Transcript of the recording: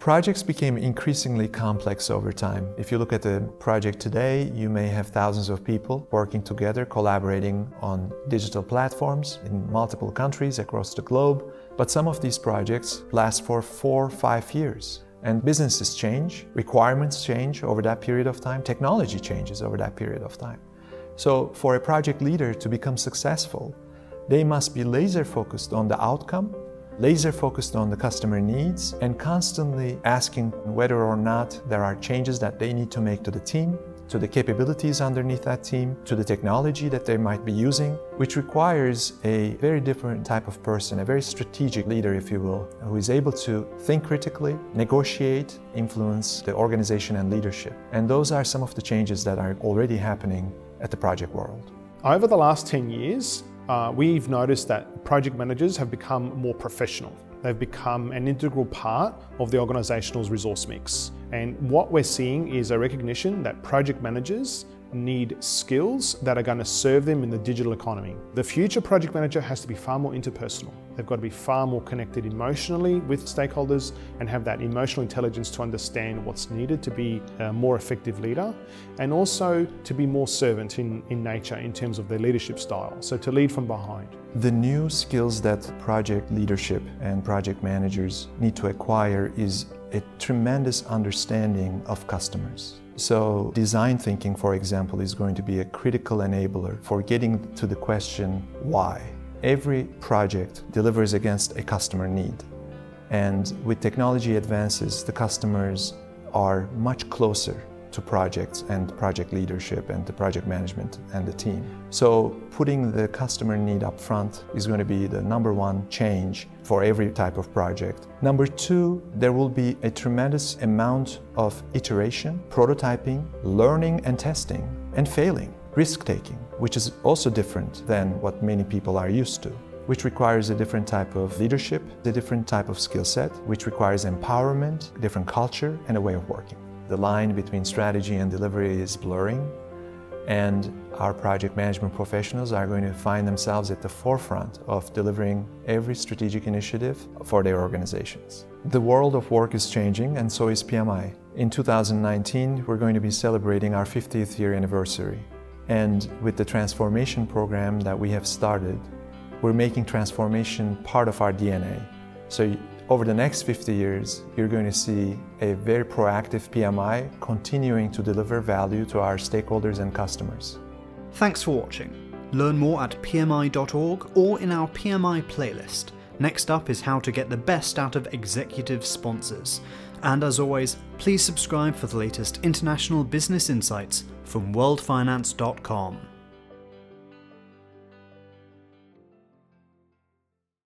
Projects became increasingly complex over time. If you look at the project today, you may have thousands of people working together, collaborating on digital platforms in multiple countries across the globe. But some of these projects last for four, five years. And businesses change, requirements change over that period of time, technology changes over that period of time. So, for a project leader to become successful, they must be laser focused on the outcome laser focused on the customer needs and constantly asking whether or not there are changes that they need to make to the team, to the capabilities underneath that team, to the technology that they might be using, which requires a very different type of person, a very strategic leader, if you will, who is able to think critically, negotiate, influence the organization and leadership. And those are some of the changes that are already happening at the project world. Over the last 10 years, uh, we've noticed that project managers have become more professional. They've become an integral part of the organisational's resource mix. And what we're seeing is a recognition that project managers need skills that are going to serve them in the digital economy. The future project manager has to be far more interpersonal. They've got to be far more connected emotionally with stakeholders and have that emotional intelligence to understand what's needed to be a more effective leader and also to be more servant in, in nature in terms of their leadership style. So to lead from behind. The new skills that project leadership and project managers need to acquire is a tremendous understanding of customers. So, design thinking, for example, is going to be a critical enabler for getting to the question why. Every project delivers against a customer need. And with technology advances, the customers are much closer to projects and project leadership and the project management and the team. So putting the customer need up front is going to be the number one change for every type of project. Number two, there will be a tremendous amount of iteration, prototyping, learning and testing, and failing, risk taking, which is also different than what many people are used to which requires a different type of leadership, a different type of skill set, which requires empowerment, different culture, and a way of working. The line between strategy and delivery is blurring, and our project management professionals are going to find themselves at the forefront of delivering every strategic initiative for their organizations. The world of work is changing, and so is PMI. In 2019, we're going to be celebrating our 50th year anniversary. And with the transformation program that we have started, we're making transformation part of our DNA. So over the next 50 years, you're going to see a very proactive PMI continuing to deliver value to our stakeholders and customers. Thanks for watching. Learn more at pmi.org or in our PMI playlist. Next up is how to get the best out of executive sponsors. And as always, please subscribe for the latest international business insights from worldfinance.com.